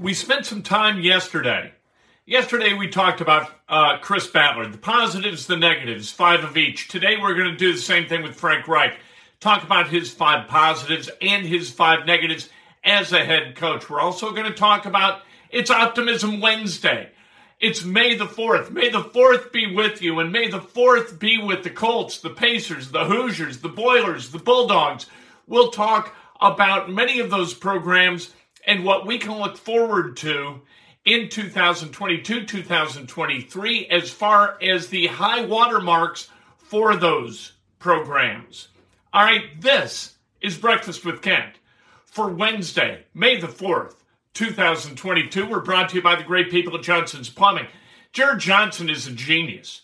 We spent some time yesterday. Yesterday, we talked about uh, Chris Ballard, the positives, the negatives, five of each. Today, we're going to do the same thing with Frank Reich. Talk about his five positives and his five negatives as a head coach. We're also going to talk about it's Optimism Wednesday. It's May the 4th. May the 4th be with you, and may the 4th be with the Colts, the Pacers, the Hoosiers, the Boilers, the Bulldogs. We'll talk about many of those programs and what we can look forward to in 2022, 2023, as far as the high water marks for those programs. All right, this is Breakfast with Kent for Wednesday, May the 4th, 2022. We're brought to you by the great people at Johnson's Plumbing. Jared Johnson is a genius.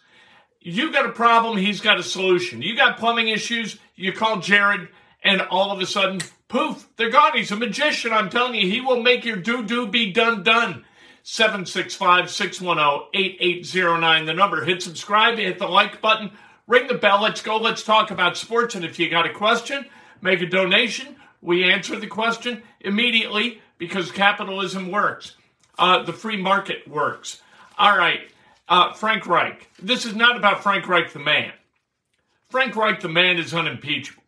You've got a problem, he's got a solution. You got plumbing issues, you call Jared, and all of a sudden, poof, they're gone. He's a magician. I'm telling you, he will make your do do be done done. 765 610 8809. The number. Hit subscribe, hit the like button, ring the bell. Let's go. Let's talk about sports. And if you got a question, make a donation. We answer the question immediately because capitalism works. Uh, the free market works. All right. Uh, Frank Reich. This is not about Frank Reich the man. Frank Reich the man is unimpeachable.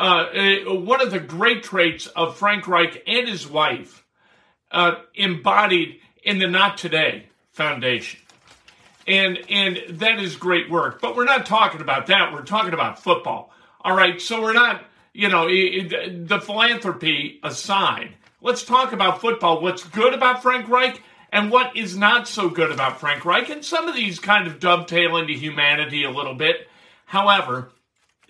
Uh, uh, one of the great traits of Frank Reich and his wife uh, embodied in the Not Today Foundation. And, and that is great work. But we're not talking about that. We're talking about football. All right. So we're not, you know, the philanthropy aside, let's talk about football. What's good about Frank Reich and what is not so good about Frank Reich. And some of these kind of dovetail into humanity a little bit. However,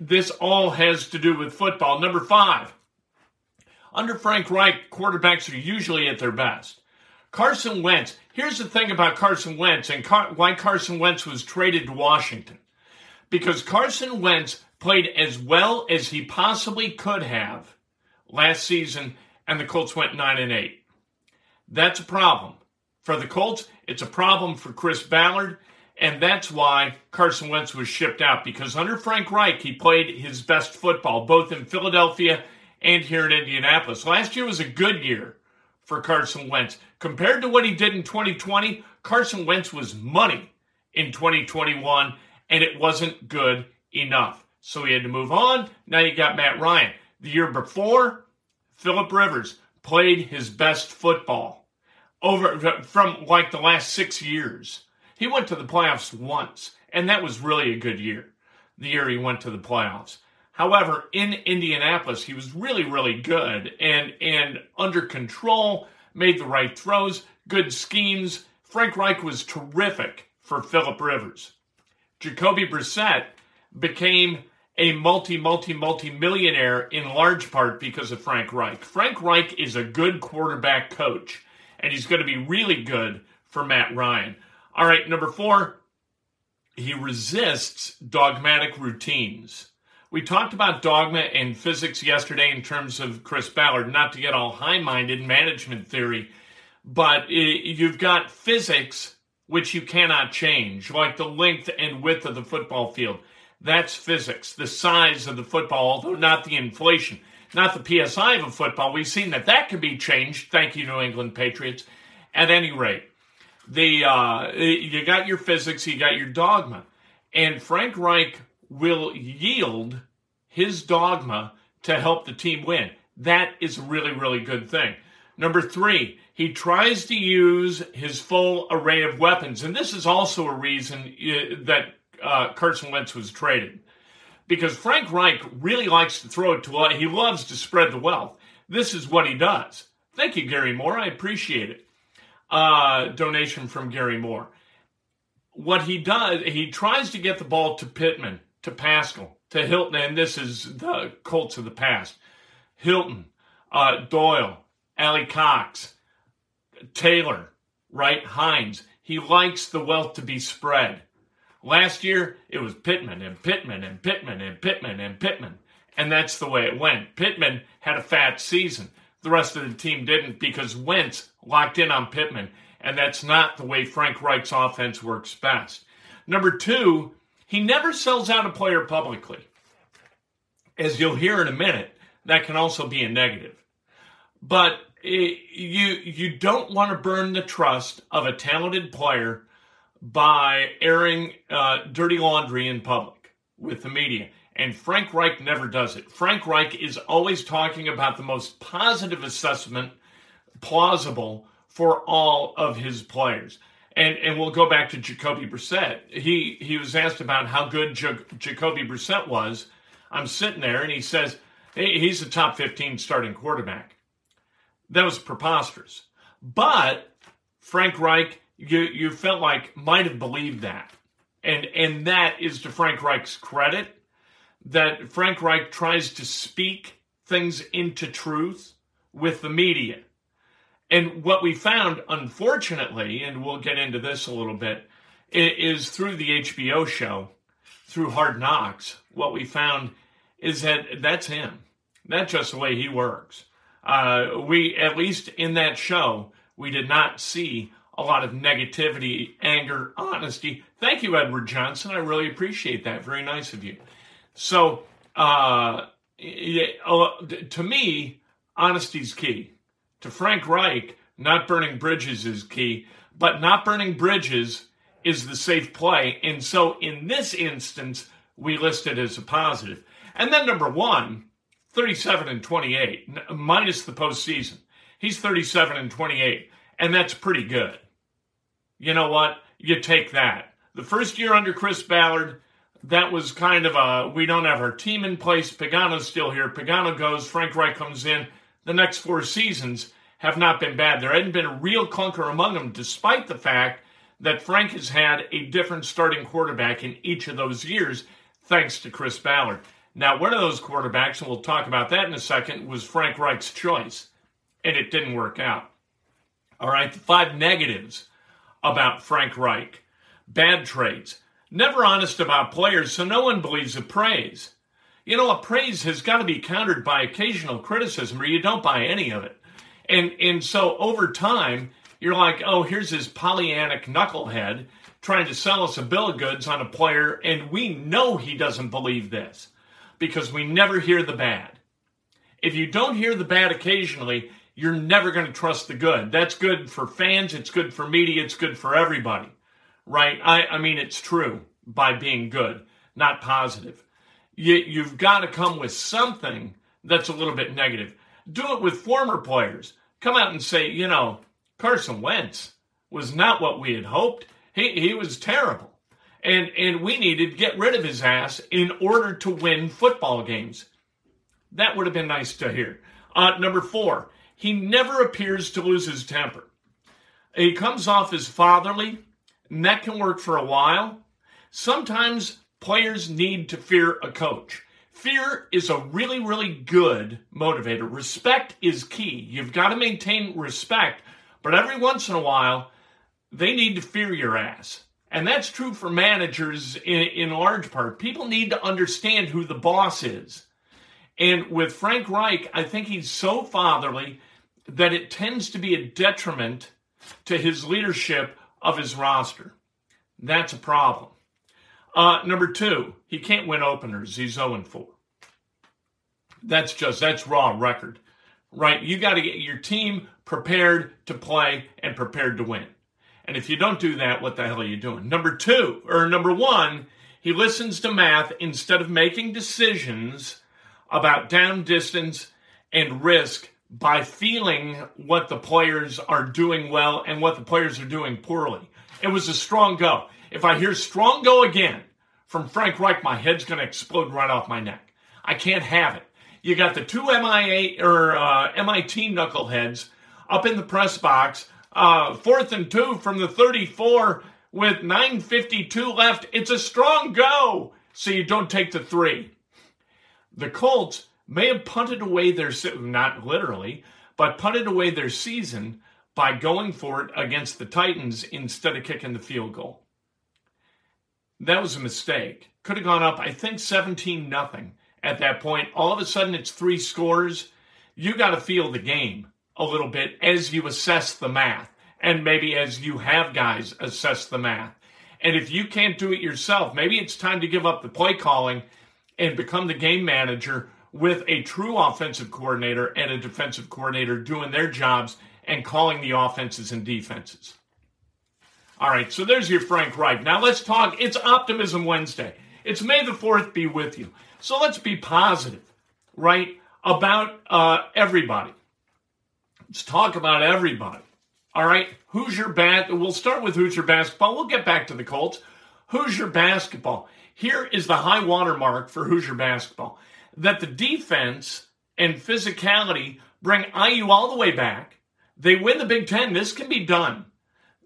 this all has to do with football. Number five, under Frank Reich, quarterbacks are usually at their best. Carson Wentz, here's the thing about Carson Wentz and Car- why Carson Wentz was traded to Washington. Because Carson Wentz played as well as he possibly could have last season, and the Colts went 9 and 8. That's a problem. For the Colts, it's a problem for Chris Ballard, and that's why Carson Wentz was shipped out because under Frank Reich, he played his best football, both in Philadelphia and here in Indianapolis. Last year was a good year for Carson Wentz. Compared to what he did in 2020, Carson Wentz was money in 2021, and it wasn't good enough. So he had to move on. Now you got Matt Ryan. The year before, Philip Rivers played his best football over from like the last six years. He went to the playoffs once, and that was really a good year, the year he went to the playoffs. However, in Indianapolis, he was really, really good and, and under control, made the right throws, good schemes. Frank Reich was terrific for Philip Rivers. Jacoby Brissett became a multi, multi, multi millionaire in large part because of Frank Reich. Frank Reich is a good quarterback coach, and he's going to be really good for Matt Ryan. All right, number four, he resists dogmatic routines. We talked about dogma and physics yesterday in terms of Chris Ballard, not to get all high minded management theory, but you've got physics which you cannot change, like the length and width of the football field. That's physics, the size of the football, although not the inflation, not the PSI of a football. We've seen that that can be changed. Thank you, New England Patriots. At any rate, the uh, you got your physics, you got your dogma, and Frank Reich will yield his dogma to help the team win. That is a really, really good thing. Number three, he tries to use his full array of weapons. And this is also a reason uh, that uh, Carson Wentz was traded. Because Frank Reich really likes to throw it to, he loves to spread the wealth. This is what he does. Thank you, Gary Moore. I appreciate it. Uh, donation from Gary Moore. What he does, he tries to get the ball to Pittman to Pascal, to Hilton, and this is the Colts of the past. Hilton, uh, Doyle, Alie-Cox, Taylor, right? Hines. He likes the wealth to be spread. Last year, it was Pittman and Pittman and Pittman and Pittman and Pittman. And that's the way it went. Pittman had a fat season. The rest of the team didn't because Wentz locked in on Pittman. And that's not the way Frank Reich's offense works best. Number two, he never sells out a player publicly. As you'll hear in a minute, that can also be a negative. But it, you you don't want to burn the trust of a talented player by airing uh, dirty laundry in public with the media. And Frank Reich never does it. Frank Reich is always talking about the most positive assessment plausible for all of his players. And and we'll go back to Jacoby Brissett. He he was asked about how good J- Jacoby Brissett was. I'm sitting there, and he says hey, he's a top 15 starting quarterback. That was preposterous. But Frank Reich, you you felt like might have believed that, and and that is to Frank Reich's credit that Frank Reich tries to speak things into truth with the media and what we found, unfortunately, and we'll get into this a little bit, is through the HBO show, through Hard Knocks, what we found is that that's him. That's just the way he works. Uh, we, at least in that show, we did not see a lot of negativity, anger, honesty. Thank you, Edward Johnson. I really appreciate that. Very nice of you. So, uh, to me, honesty's key to Frank Reich, not burning bridges is key, but not burning bridges is the safe play. And so in this instance, we list it as a positive. And then number one, 37 and 28, minus the postseason. He's 37 and 28, and that's pretty good. You know what? You take that. The first year under Chris Ballard, that was kind of a we don't have our team in place. Pagano's still here. Pagano goes, Frank Reich comes in the next four seasons have not been bad. There hadn't been a real clunker among them, despite the fact that Frank has had a different starting quarterback in each of those years, thanks to Chris Ballard. Now, one of those quarterbacks, and we'll talk about that in a second, was Frank Reich's choice, and it didn't work out. All right, the five negatives about Frank Reich bad traits, never honest about players, so no one believes a praise. You know, a praise has got to be countered by occasional criticism, or you don't buy any of it. And and so over time, you're like, oh, here's this Pollyannic knucklehead trying to sell us a bill of goods on a player, and we know he doesn't believe this because we never hear the bad. If you don't hear the bad occasionally, you're never going to trust the good. That's good for fans, it's good for media, it's good for everybody. Right? I, I mean, it's true by being good, not positive you, you've got to come with something that's a little bit negative. Do it with former players. Come out and say, you know, Carson Wentz was not what we had hoped. He, he was terrible. And, and we needed to get rid of his ass in order to win football games. That would have been nice to hear. Uh, number four, he never appears to lose his temper. He comes off as fatherly, and that can work for a while. Sometimes Players need to fear a coach. Fear is a really, really good motivator. Respect is key. You've got to maintain respect, but every once in a while, they need to fear your ass. And that's true for managers in, in large part. People need to understand who the boss is. And with Frank Reich, I think he's so fatherly that it tends to be a detriment to his leadership of his roster. That's a problem. Uh, number two, he can't win openers. He's 0 4. That's just, that's raw record, right? You got to get your team prepared to play and prepared to win. And if you don't do that, what the hell are you doing? Number two, or number one, he listens to math instead of making decisions about down distance and risk by feeling what the players are doing well and what the players are doing poorly. It was a strong go. If I hear strong go again from Frank Reich, my head's going to explode right off my neck. I can't have it. You got the two MIA or uh, MIT knuckleheads up in the press box, uh, fourth and two from the 34 with 9:52 left. It's a strong go, so you don't take the three. The Colts may have punted away their not literally, but punted away their season by going for it against the Titans instead of kicking the field goal. That was a mistake. Could have gone up, I think, 17 nothing at that point. All of a sudden, it's three scores. You got to feel the game a little bit as you assess the math, and maybe as you have guys assess the math. And if you can't do it yourself, maybe it's time to give up the play calling and become the game manager with a true offensive coordinator and a defensive coordinator doing their jobs and calling the offenses and defenses. All right, so there's your Frank Reich. Now let's talk. It's Optimism Wednesday. It's May the 4th be with you. So let's be positive, right, about uh, everybody. Let's talk about everybody. All right, who's your bat? We'll start with Hoosier basketball. We'll get back to the Colts. Hoosier basketball. Here is the high water mark for Hoosier basketball that the defense and physicality bring IU all the way back. They win the Big Ten. This can be done.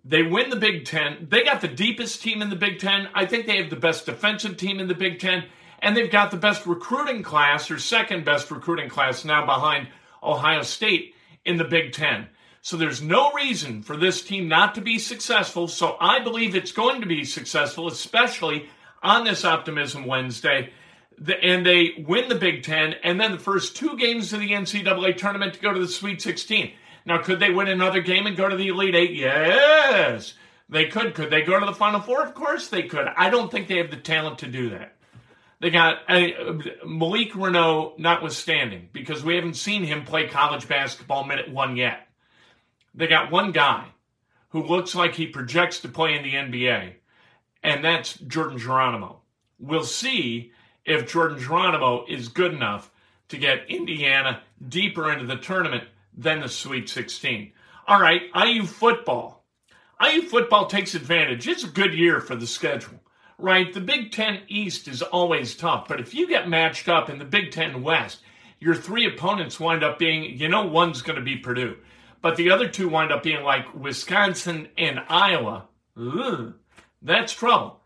They win the Big Ten. They got the deepest team in the Big Ten. I think they have the best defensive team in the Big Ten. And they've got the best recruiting class, or second best recruiting class now behind Ohio State in the Big Ten. So there's no reason for this team not to be successful. So I believe it's going to be successful, especially on this Optimism Wednesday. And they win the Big Ten and then the first two games of the NCAA tournament to go to the Sweet 16. Now, could they win another game and go to the Elite Eight? Yes, they could. Could they go to the Final Four? Of course they could. I don't think they have the talent to do that. They got Malik Reneau, notwithstanding, because we haven't seen him play college basketball minute one yet. They got one guy who looks like he projects to play in the NBA, and that's Jordan Geronimo. We'll see if Jordan Geronimo is good enough to get Indiana deeper into the tournament than the Sweet 16. All right, IU football. IU football takes advantage. It's a good year for the schedule, right? The Big Ten East is always tough, but if you get matched up in the Big Ten West, your three opponents wind up being, you know, one's going to be Purdue, but the other two wind up being like Wisconsin and Iowa. Ugh, that's trouble.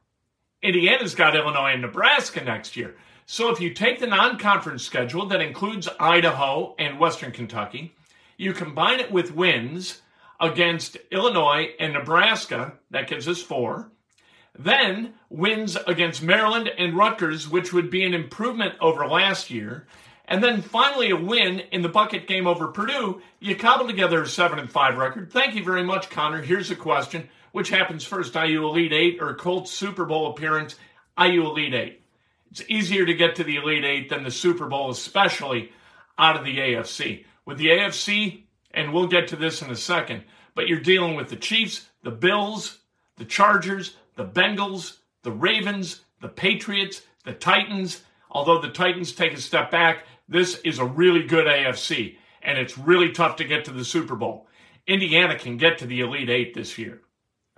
Indiana's got Illinois and Nebraska next year. So if you take the non conference schedule that includes Idaho and Western Kentucky, you combine it with wins against Illinois and Nebraska, that gives us four. Then wins against Maryland and Rutgers, which would be an improvement over last year. And then finally a win in the bucket game over Purdue. You cobble together a 7 and 5 record. Thank you very much, Connor. Here's a question. Which happens first, IU Elite 8 or Colts Super Bowl appearance? IU Elite 8. It's easier to get to the Elite 8 than the Super Bowl, especially out of the AFC. With the AFC, and we'll get to this in a second, but you're dealing with the Chiefs, the Bills, the Chargers, the Bengals, the Ravens, the Patriots, the Titans. Although the Titans take a step back, this is a really good AFC, and it's really tough to get to the Super Bowl. Indiana can get to the Elite Eight this year.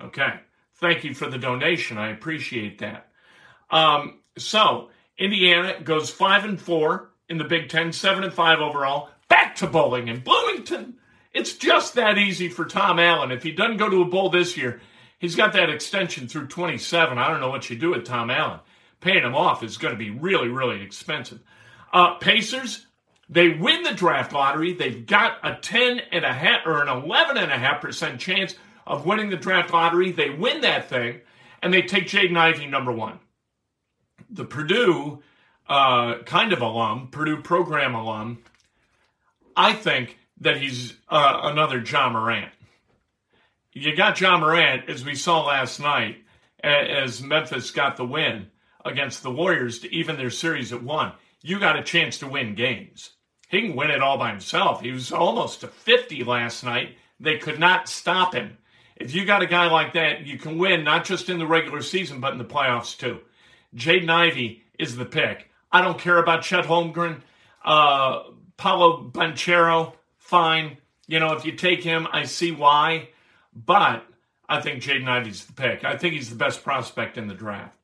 Okay. Thank you for the donation. I appreciate that. Um, so Indiana goes five and four in the Big Ten, seven and five overall back to bowling in Bloomington. It's just that easy for Tom Allen. If he doesn't go to a bowl this year, he's got that extension through 27. I don't know what you do with Tom Allen. Paying him off is going to be really, really expensive. Uh, Pacers, they win the draft lottery. They've got a 10 and a half or an 11 and a half percent chance of winning the draft lottery. They win that thing, and they take Jaden Ivey number one. The Purdue uh, kind of alum, Purdue program alum, I think that he's uh, another Ja Morant. You got Ja Morant, as we saw last night, as Memphis got the win against the Warriors to even their series at one. You got a chance to win games. He can win it all by himself. He was almost to 50 last night. They could not stop him. If you got a guy like that, you can win not just in the regular season, but in the playoffs too. Jaden Ivey is the pick. I don't care about Chet Holmgren. Uh, Paolo Banchero, fine. You know, if you take him, I see why. But I think Jaden Ivey's the pick. I think he's the best prospect in the draft.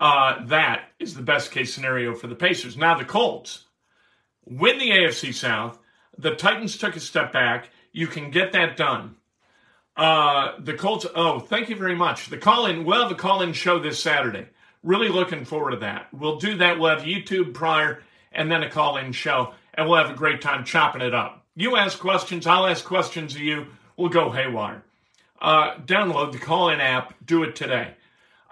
Uh, that is the best case scenario for the Pacers. Now, the Colts win the AFC South. The Titans took a step back. You can get that done. Uh, the Colts, oh, thank you very much. The call in, we'll have a call in show this Saturday. Really looking forward to that. We'll do that. We'll have YouTube prior and then a call in show, and we'll have a great time chopping it up. You ask questions, I'll ask questions of you. We'll go haywire. Uh, download the call in app, do it today.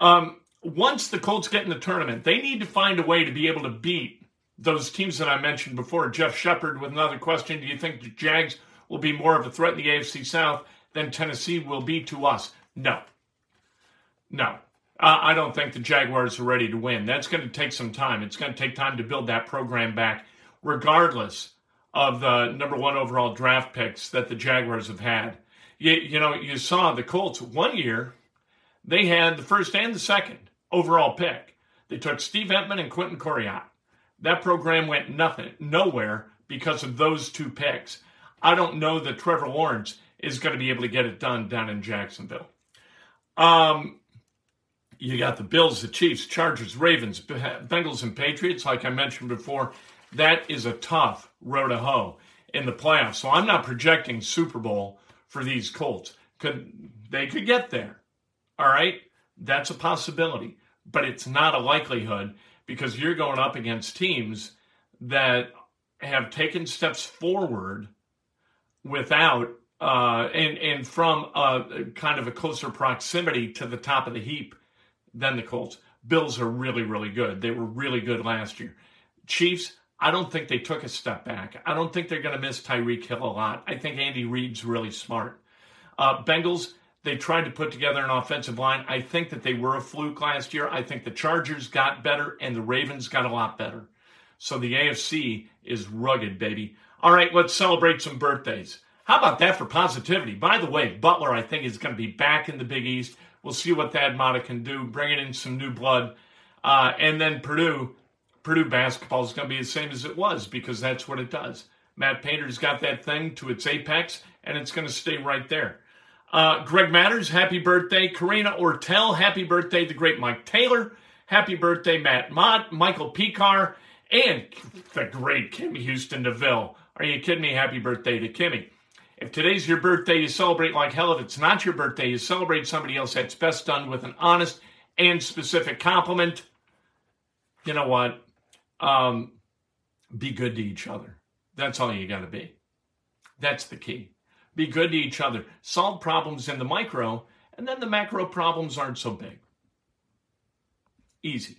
Um, once the Colts get in the tournament, they need to find a way to be able to beat those teams that I mentioned before. Jeff Shepard with another question Do you think the Jags will be more of a threat in the AFC South than Tennessee will be to us? No. No. Uh, I don't think the Jaguars are ready to win. That's going to take some time. It's going to take time to build that program back, regardless of the number one overall draft picks that the Jaguars have had. You, you know, you saw the Colts one year, they had the first and the second overall pick. They took Steve Emtman and Quentin Coryatt. That program went nothing, nowhere because of those two picks. I don't know that Trevor Lawrence is going to be able to get it done down in Jacksonville. Um, you got the Bills, the Chiefs, Chargers, Ravens, Bengals, and Patriots. Like I mentioned before, that is a tough road to hoe in the playoffs. So I'm not projecting Super Bowl for these Colts. Could they could get there? All right, that's a possibility, but it's not a likelihood because you're going up against teams that have taken steps forward without uh, and and from a kind of a closer proximity to the top of the heap than the Colts. Bills are really really good. They were really good last year. Chiefs, I don't think they took a step back. I don't think they're going to miss Tyreek Hill a lot. I think Andy Reid's really smart. Uh, Bengals, they tried to put together an offensive line. I think that they were a fluke last year. I think the Chargers got better and the Ravens got a lot better. So the AFC is rugged, baby. All right, let's celebrate some birthdays. How about that for positivity? By the way, Butler, I think, is going to be back in the Big East. We'll see what Thad Matta can do, bringing in some new blood. Uh, and then Purdue, Purdue basketball is going to be the same as it was because that's what it does. Matt Painter's got that thing to its apex, and it's going to stay right there. Uh, Greg Matters, happy birthday. Karina Ortel, happy birthday. The great Mike Taylor, happy birthday. Matt Mott, Michael Picar, and the great Kimmy Houston DeVille. Are you kidding me? Happy birthday to Kimmy. If today's your birthday, you celebrate like hell. If it's not your birthday, you celebrate somebody else. That's best done with an honest and specific compliment. You know what? Um, be good to each other. That's all you got to be. That's the key be good to each other, solve problems in the micro, and then the macro problems aren't so big. Easy.